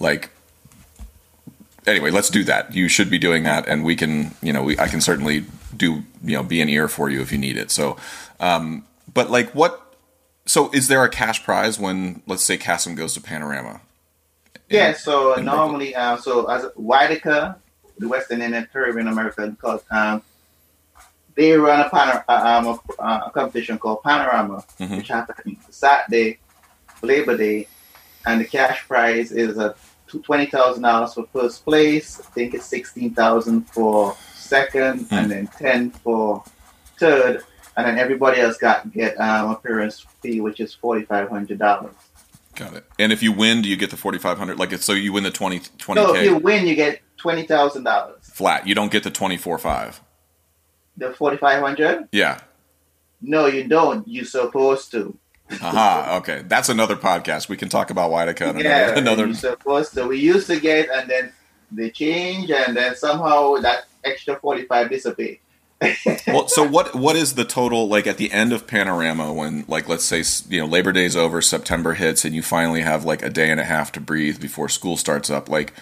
like anyway, let's do that. You should be doing that, and we can, you know, we I can certainly do, you know, be an ear for you if you need it. So, um, but like, what? So, is there a cash prize when, let's say, CASYM goes to Panorama? Yeah, so normally, uh, so as WIADCA, the Western Indian Caribbean American, um, they run a, panor- uh, um, a, a competition called Panorama, Mhm. which happens Saturday, Labor Day, and the cash prize is a twenty thousand dollars for first place. I think it's sixteen thousand for second, Hmm. and then ten for third, and then everybody else got get um, appearance fee, which is forty five hundred dollars. Got it. And if you win, do you get the forty five hundred? Like, so you win the 20 k So if you win, you get twenty thousand dollars. flat. You don't get the twenty four five. The forty five hundred? Yeah. No, you don't. You're supposed to. Aha. Okay. That's another podcast. We can talk about WIADCA. and Yeah, Another. you're supposed to. We used to get, and then they change, and then somehow that extra forty five disappear. well, so what? What is the total? Like at the end of Panorama, when like let's say you know Labor Day's over, September hits, and you finally have like a day and a half to breathe before school starts up. Like,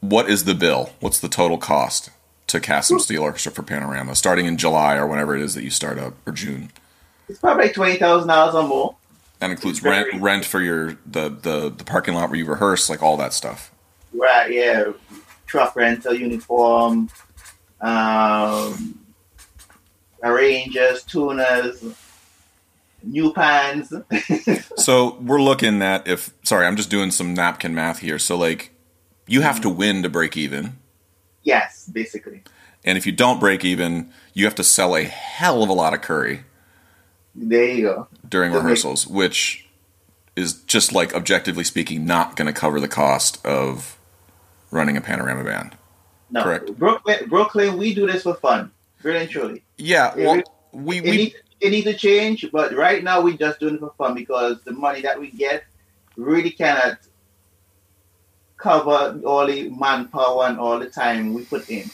what is the bill? What's the total cost to CASYM Steel Orchestra for Panorama, starting in July or whenever it is that you start up, or June? It's probably like twenty thousand dollars or more. That includes rent, rent for your the, the the parking lot where you rehearse, like all that stuff. Right? Yeah. Truck rental, uniform, um, arrangers, tuners, new pans. So we're looking at if sorry, I'm just doing some napkin math here. So like, you have to win to break even. Yes, basically. And if you don't break even, you have to sell a hell of a lot of curry There you go. during rehearsals, which is just like objectively speaking not going to cover the cost of running a panorama band. No, Correct. Brooklyn, Brooklyn, we do this for fun, really and truly. Yeah, well, we- we It, need, it needs to change, but right now we're just doing it for fun because the money that we get really cannot cover all the manpower and all the time we put in.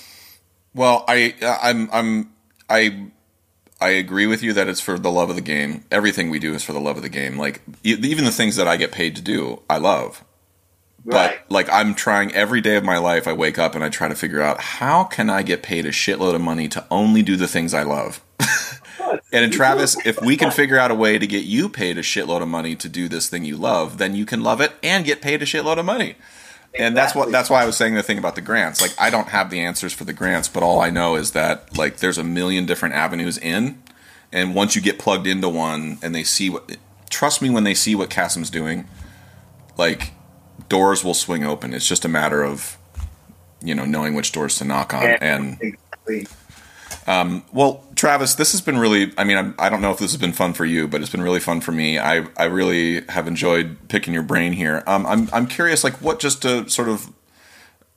well, I I'm I'm I I agree with you that it's for the love of the game. Everything we do is for the love of the game. Like even the things that I get paid to do, I love. Right. But like I'm trying every day of my life I wake up and I try to figure out how can I get paid a shitload of money to only do the things I love. And in Travis, if we can figure out a way to get you paid a shitload of money to do this thing you love, then you can love it and get paid a shitload of money. And that's what that's why I was saying the thing about the grants. Like I don't have the answers for the grants, but all I know is that like there's a million different avenues in, and once you get plugged into one and they see what trust me when they see what CASYM's doing, like doors will swing open. It's just a matter of you know knowing which doors to knock on and exactly. Well, Travis, this has been really. I mean, I'm, I don't know if this has been fun for you, but it's been really fun for me. I I really have enjoyed picking your brain here. Um, I'm I'm curious, like, what just to sort of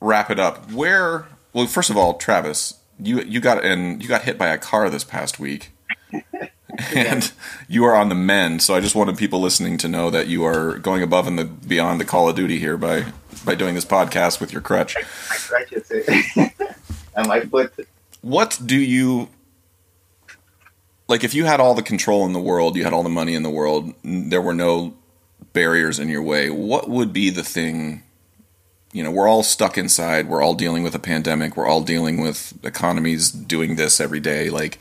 wrap it up. Where? Well, first of all, Travis, you you got in you got hit by a car this past week, and you are on the mend. So I just wanted people listening to know that you are going above and the beyond the call of duty here by by doing this podcast with your crutch. I, I should say. and my foot. What do you like if you had all the control in the world you had all the money in the world there were no barriers in your way what would be the thing you know we're all stuck inside we're all dealing with a pandemic we're all dealing with economies doing this every day like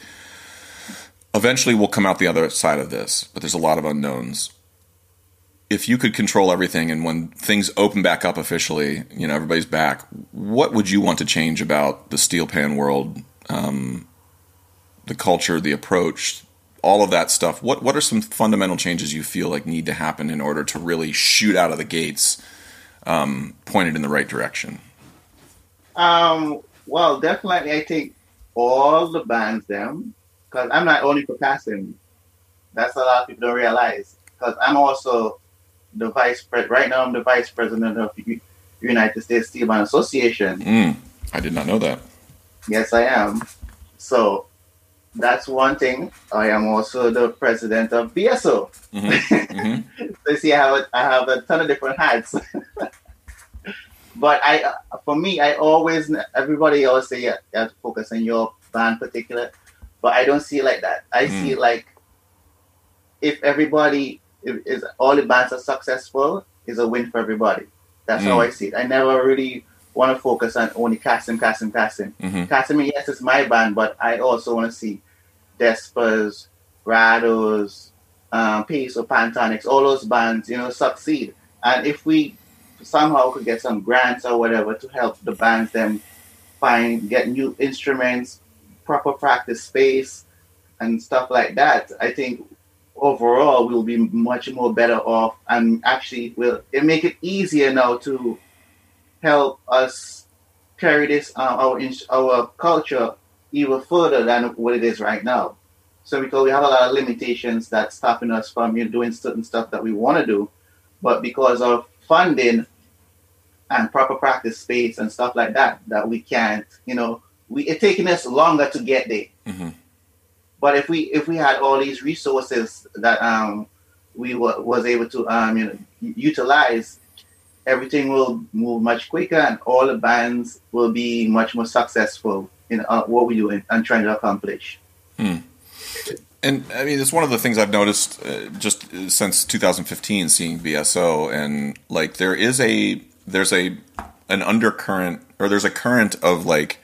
eventually we'll come out the other side of this but there's a lot of unknowns if you could control everything and when things open back up officially you know everybody's back what would you want to change about the steel pan world um, the culture the approach all of that stuff what what are some fundamental changes you feel like need to happen in order to really shoot out of the gates um, pointed in the right direction Um, well, definitely, I think all the bands them because I'm not only for percussing. That's a lot of people don't realize because I'm also the vice pres. Right now, I'm the vice president of U- United States Steel Band Association. mm, i did not know that Yes, I am. So that's one thing. I am also the president of BSO. hmm hmm So you see, I have a, I have a ton of different hats. but I, uh, for me, I always everybody always say yeah, you have to focus on your band particular, but I don't see it like that. I see it like if everybody if, is all the bands are successful, is a win for everybody. That's how Mm. I see it. I never really want to focus on only CASYM, CASYM. Mhm. CASYM, yes, it's my band, but I also want to see Despers, Rados, um, Peace or Pantonics, all those bands, you know, succeed. And if we somehow could get some grants or whatever to help the bands them find get new instruments, proper practice space, and stuff like that, I think overall we'll be much more better off and actually will it make it easier now to help us carry this uh, our our culture even further than what it is right now. So because we have a lot of limitations that's stopping us from you know, doing certain stuff that we want to do, but because of funding and proper practice space and stuff like that, that we can't, you know, we it's taking us longer to get there. Mhm. But if we if we had all these resources that um we wa was able to um you know utilize, everything will move much quicker and all the bands will be much more successful in uh, what we do and, trying to accomplish. And I mean, it's one of the things I've noticed uh, just uh, since 2015, seeing BSO, and like there is a there's a an undercurrent or there's a current of like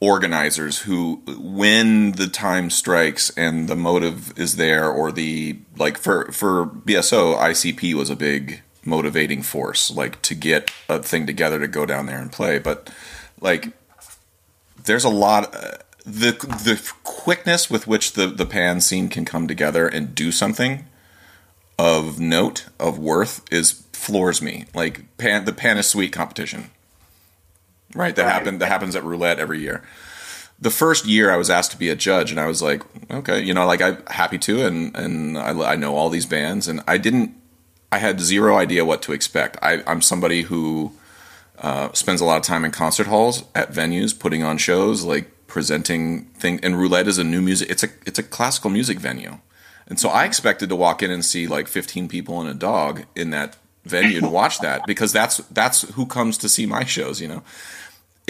organizers who, when the time strikes and the motive is there, or the like for for BSO, ICP was a big motivating force, like to get a thing together to go down there and play, but like there's a lot uh, the the quickness with which the the pan scene can come together and do something of note of worth is floors me. Like pan the pan is sweet competition right that Right. happened that happens at roulette every year. The first year I was asked to be a judge and I was like okay you know like I'm happy to and and I, I know all these bands and I didn't I had zero idea what to expect. I, I'm somebody who uh, spends a lot of time in concert halls at venues putting on shows like presenting thing and roulette is a new music it's a it's a classical music venue. And so i expected to walk in and see like 15 people and a dog in that venue to watch that because that's that's who comes to see my shows you know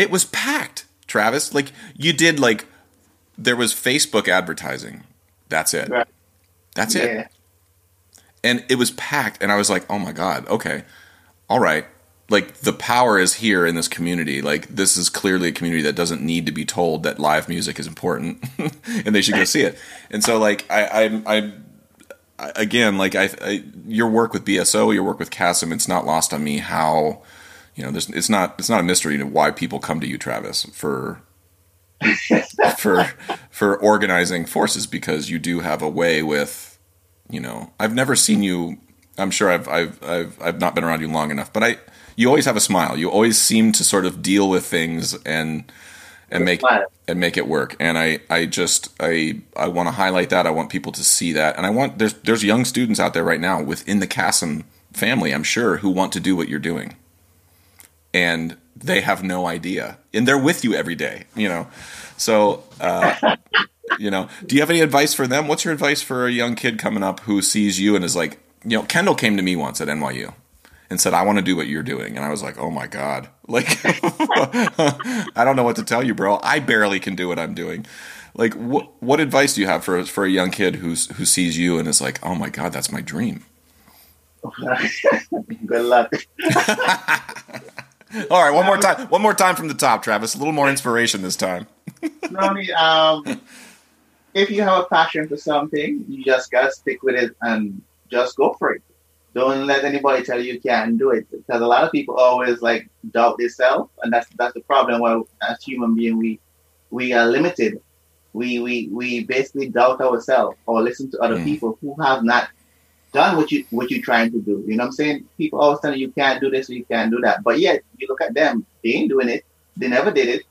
it was packed travis. Like you did like there was facebook advertising. That's it. Right. that's it. And it was packed and i was like oh my god okay. All right. Like the power is here in this community. Like this is clearly a community that doesn't need to be told that live music is important and they should go see it. And so like i i, I again like I, I your work with bso your work with CASYM, it's not lost on me how you know there's it's not it's not a mystery to why people come to you travis for for for organizing forces because you do have a way with you know I've never seen you I'm sure I've I've I've I've not been around you long enough but I you always have a smile. You always seem to sort of deal with things and and make and make it work. And I I just I I want to highlight that. I want people to see that. And I want there's there's young students out there right now within the CASYM family I'm sure who want to do what you're doing and they have no idea. And they're with you every day you know? So uh, you know do you have any advice for them? What's your advice for a young kid coming up who sees you and is like you know kendall came to me once at nyu and said i want to do what you're doing. And i was like oh my god. Like i don't know what to tell you bro. I barely can do what i'm doing. Like what what advice do you have for for a young kid who's who sees you and is like oh my god that's my dream. Good luck. all right one more time one more time from the top travis a little more inspiration this time mean, um, if you have a passion for something, you just gotta stick with it and just go for it. Don't let anybody tell you you can't do it because a lot of people always like doubt themselves, and that's that's the problem. Where as human being, we we are limited. We we we basically doubt ourselves or listen to other Mm. people who have not done what you what you're trying to do. You know what I'm saying? People always tell you you can't do this or you can't do that, but yet you look at them, they ain't doing it. They never did it.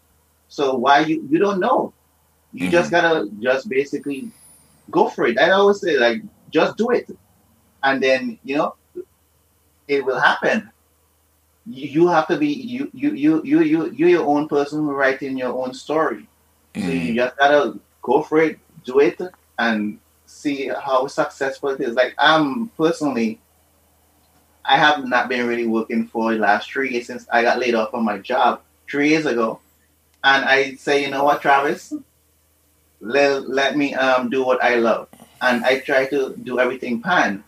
So why you you don't know? You Mhm. just gotta just basically go for it. I always say like just do it, and then you know it will happen. You, you have to be you you you you you you're your own person who writing your own story. So you just gotta go for it, do it, and see how successful it is. Like I'm personally, I have not been really working for the last three years since I got laid off from my job three years ago, and I say, you know what, Travis, let let me um do what I love, and I try to do everything pan.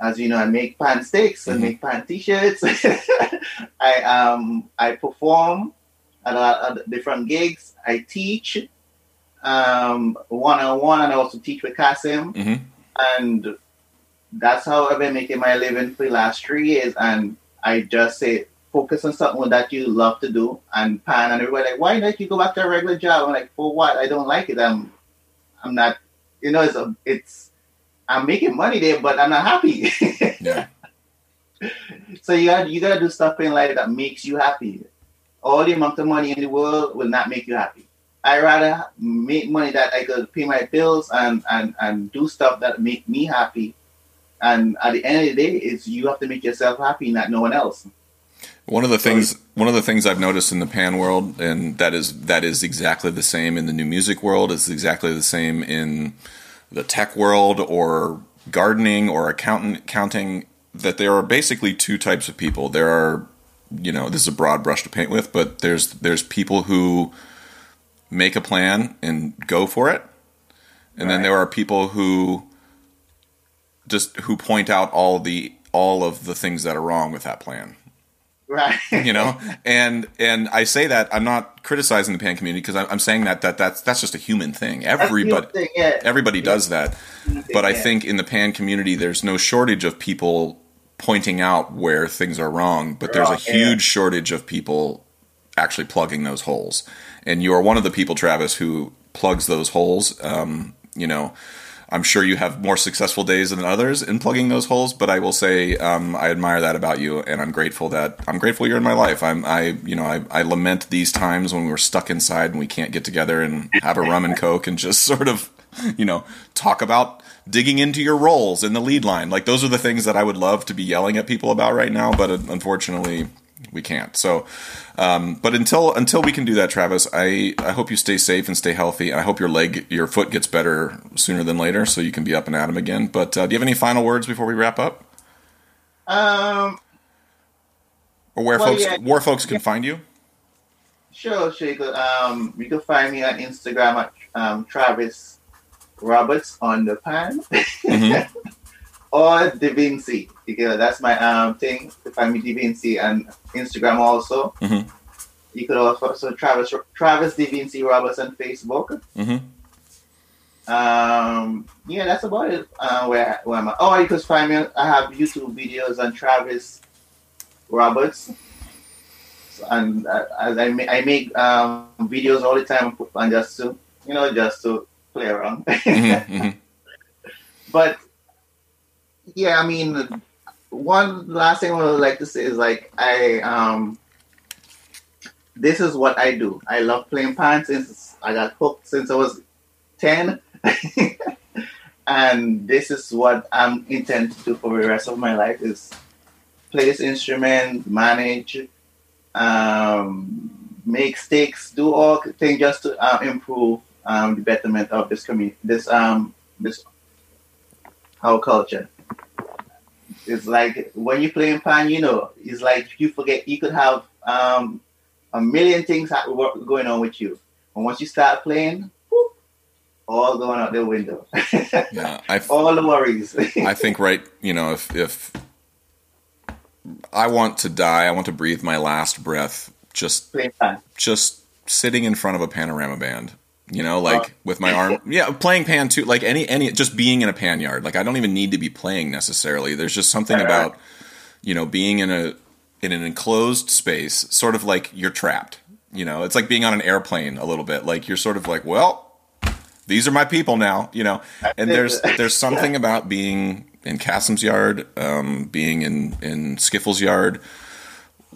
as you know, I make pan sticks, I Mhm. make pan t-shirts. I um I perform at, a, at different gigs. I teach um one on one, and I also teach with CASYM, Mhm. and that's how I've been making my living for the last three years. And I just say focus on something that you love to do and pan and everybody like why don't you go back to a regular job? I'm like for what? I don't like it. I'm I'm not you know it's a, it's I'm making money there, but I'm not happy. Yeah. so you got you gotta do stuff in life that makes you happy. All the amount of money in the world will not make you happy. I rather make money that I could pay my bills and, and, and do stuff that make me happy. And at the end of the day, it's you have to make yourself happy, not no one else. One of the things one of the things I've noticed in the pan world, and that is that is exactly the same in the new music world, is exactly the same in the tech world or gardening or accountant accounting, that there are basically two types of people. There are you know, this is a broad brush to paint with, but there's there's people who make a plan and go for it. And then there are people who just who point out all the all of the things that are wrong with that plan Right. you know and and i say that i'm not criticizing the pan community because i'm saying that that that's that's just a human thing everybody thing, yeah. everybody does that but i Yeah. think in the pan community there's no shortage of people pointing out where things are wrong but there's a Wrong, yeah. huge shortage of people actually plugging those holes and you are one of the people travis who plugs those holes um, you know I'm sure you have more successful days than others in plugging those holes, but I will say um, I admire that about you, and I'm grateful that I'm grateful you're in my life. I'm I you know I, I lament these times when we're stuck inside and we can't get together and have a rum and coke and just sort of you know talk about digging into your roles in the lead line. Like those are the things that I would love to be yelling at people about right now, but uh, unfortunately we can't. So, um, but until until we can do that, Travis, I I hope you stay safe and stay healthy, and I hope your leg your foot gets better sooner than later, so you can be up and at at 'em again. But uh, do you have any final words before we wrap up, Um, or where Well, folks yeah. where folks can find you? sure, sure. You could, um, you can find me on Instagram at um, Travis Roberts on the pan. Mhm. or Divinci. Because that's my um thing. To find me Divinci and Instagram also. Mhm. You could also so Travis Travis Divinci Roberts on Facebook. hmm Um, yeah, that's about it. Uh, where where am I? Oh, you could find me. I have YouTube videos on Travis Roberts. So, and uh, as I make, I make um, videos all the time, and just to you know, just to play around. hmm hmm but yeah, I mean, one last thing I would like to say is like I um, this is what I do. I love playing pan since I got hooked since I was ten, and this is what I'm intent to do for the rest of my life is play this instrument, manage, um, make sticks, do all things just to uh, improve um, the betterment of this community, this um, this our culture. It's like when you're playing pan, you know, it's like you forget you could have um, a million things going on with you, and once you start playing, whoop, all going out the window. Yeah, I all the worries. I think right. You know, if if I want to die, I want to breathe my last breath just just sitting in front of a panorama band you know like Uh, with my arm. Yeah playing pan too like any any just being in a pan yard. Like i don't even need to be playing necessarily. There's just something about you know being in a in an enclosed space sort of like you're trapped. You know it's like being on an airplane a little bit. Like you're sort of like well these are my people now you know? And there's there's something about being in CASYM's yard um, being in in skiffle's yard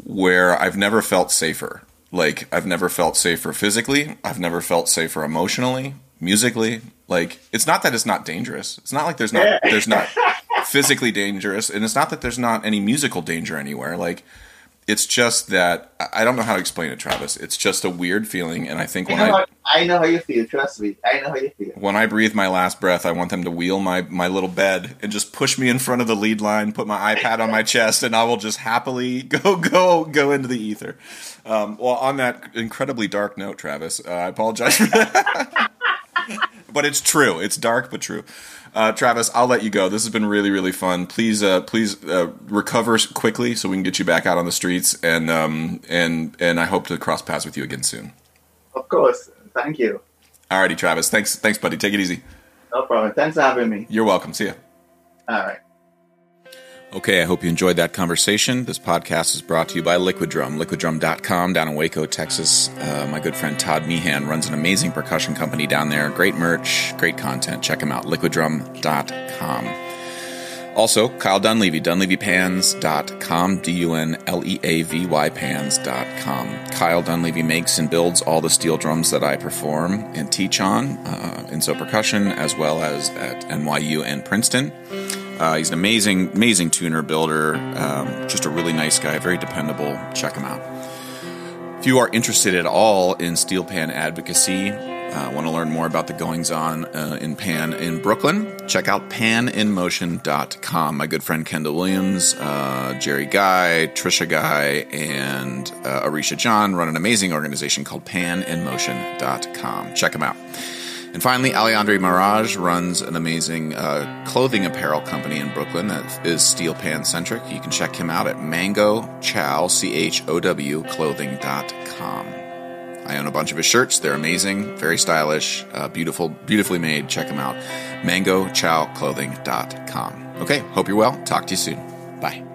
where I've never felt safer. Like I've never felt safer physically. I've never felt safer emotionally, musically. Like it's not that it's not dangerous. It's not like there's not there's not physically dangerous, and it's not that there's not any musical danger anywhere. Like it's just that I I don't know how to explain it, Travis. It's just a weird feeling, and I think I when know, I how, I know how you feel. Trust me, I know how you feel. when I breathe my last breath, I want them to wheel my, my little bed and just push me in front of the lead line, put my iPad on my chest, and I will just happily go go go into the ether. Um, well, on that incredibly dark note, Travis, uh, I apologize for that. but it's true. It's dark but true. Uh, Travis, I'll let you go. This has been really, really fun. Please, uh, please uh, recover quickly so we can get you back out on the streets, and um, and and I hope to cross paths with you again soon. Of course. Thank you. Alrighty, Travis. Thanks, thanks, buddy. Take it easy. No problem. Thanks for having me. You're welcome. See ya. All right. Okay, I hope you enjoyed that conversation. This podcast is brought to you by Liquid Drum, liquiddrum.com down in Waco, Texas. Uh, my good friend Todd Meehan runs an amazing percussion company down there. Great merch, great content. Check him out, liquiddrum.com. Also, Kyle Dunleavy, dunleavypans.com, D U N L E A V Y pans.com. Kyle Dunleavy makes and builds all the steel drums that I perform and teach on uh, in So Percussion, as well as at NYU and Princeton. Uh, he's an amazing, amazing tuner builder, um, just a really nice guy, very dependable. Check him out. If you are interested at all in steel pan advocacy, uh, want to learn more about the goings on uh, in Pan in Brooklyn, check out paninmotion.com. My good friend Kendall Williams, uh, Jerry Guy, Trisha Guy, and uh, Arisha John run an amazing organization called paninmotion.com. Check them out. And finally, Alejandro Mirage runs an amazing uh, clothing apparel company in Brooklyn that is steel pan centric. You can check him out at mango chow, C H O W, clothing.com. I own a bunch of his shirts. They're amazing, very stylish, uh, beautiful, beautifully made. Check them out. mango chow, MangoChowClothing.com. Okay, hope you're well. Talk to you soon. Bye.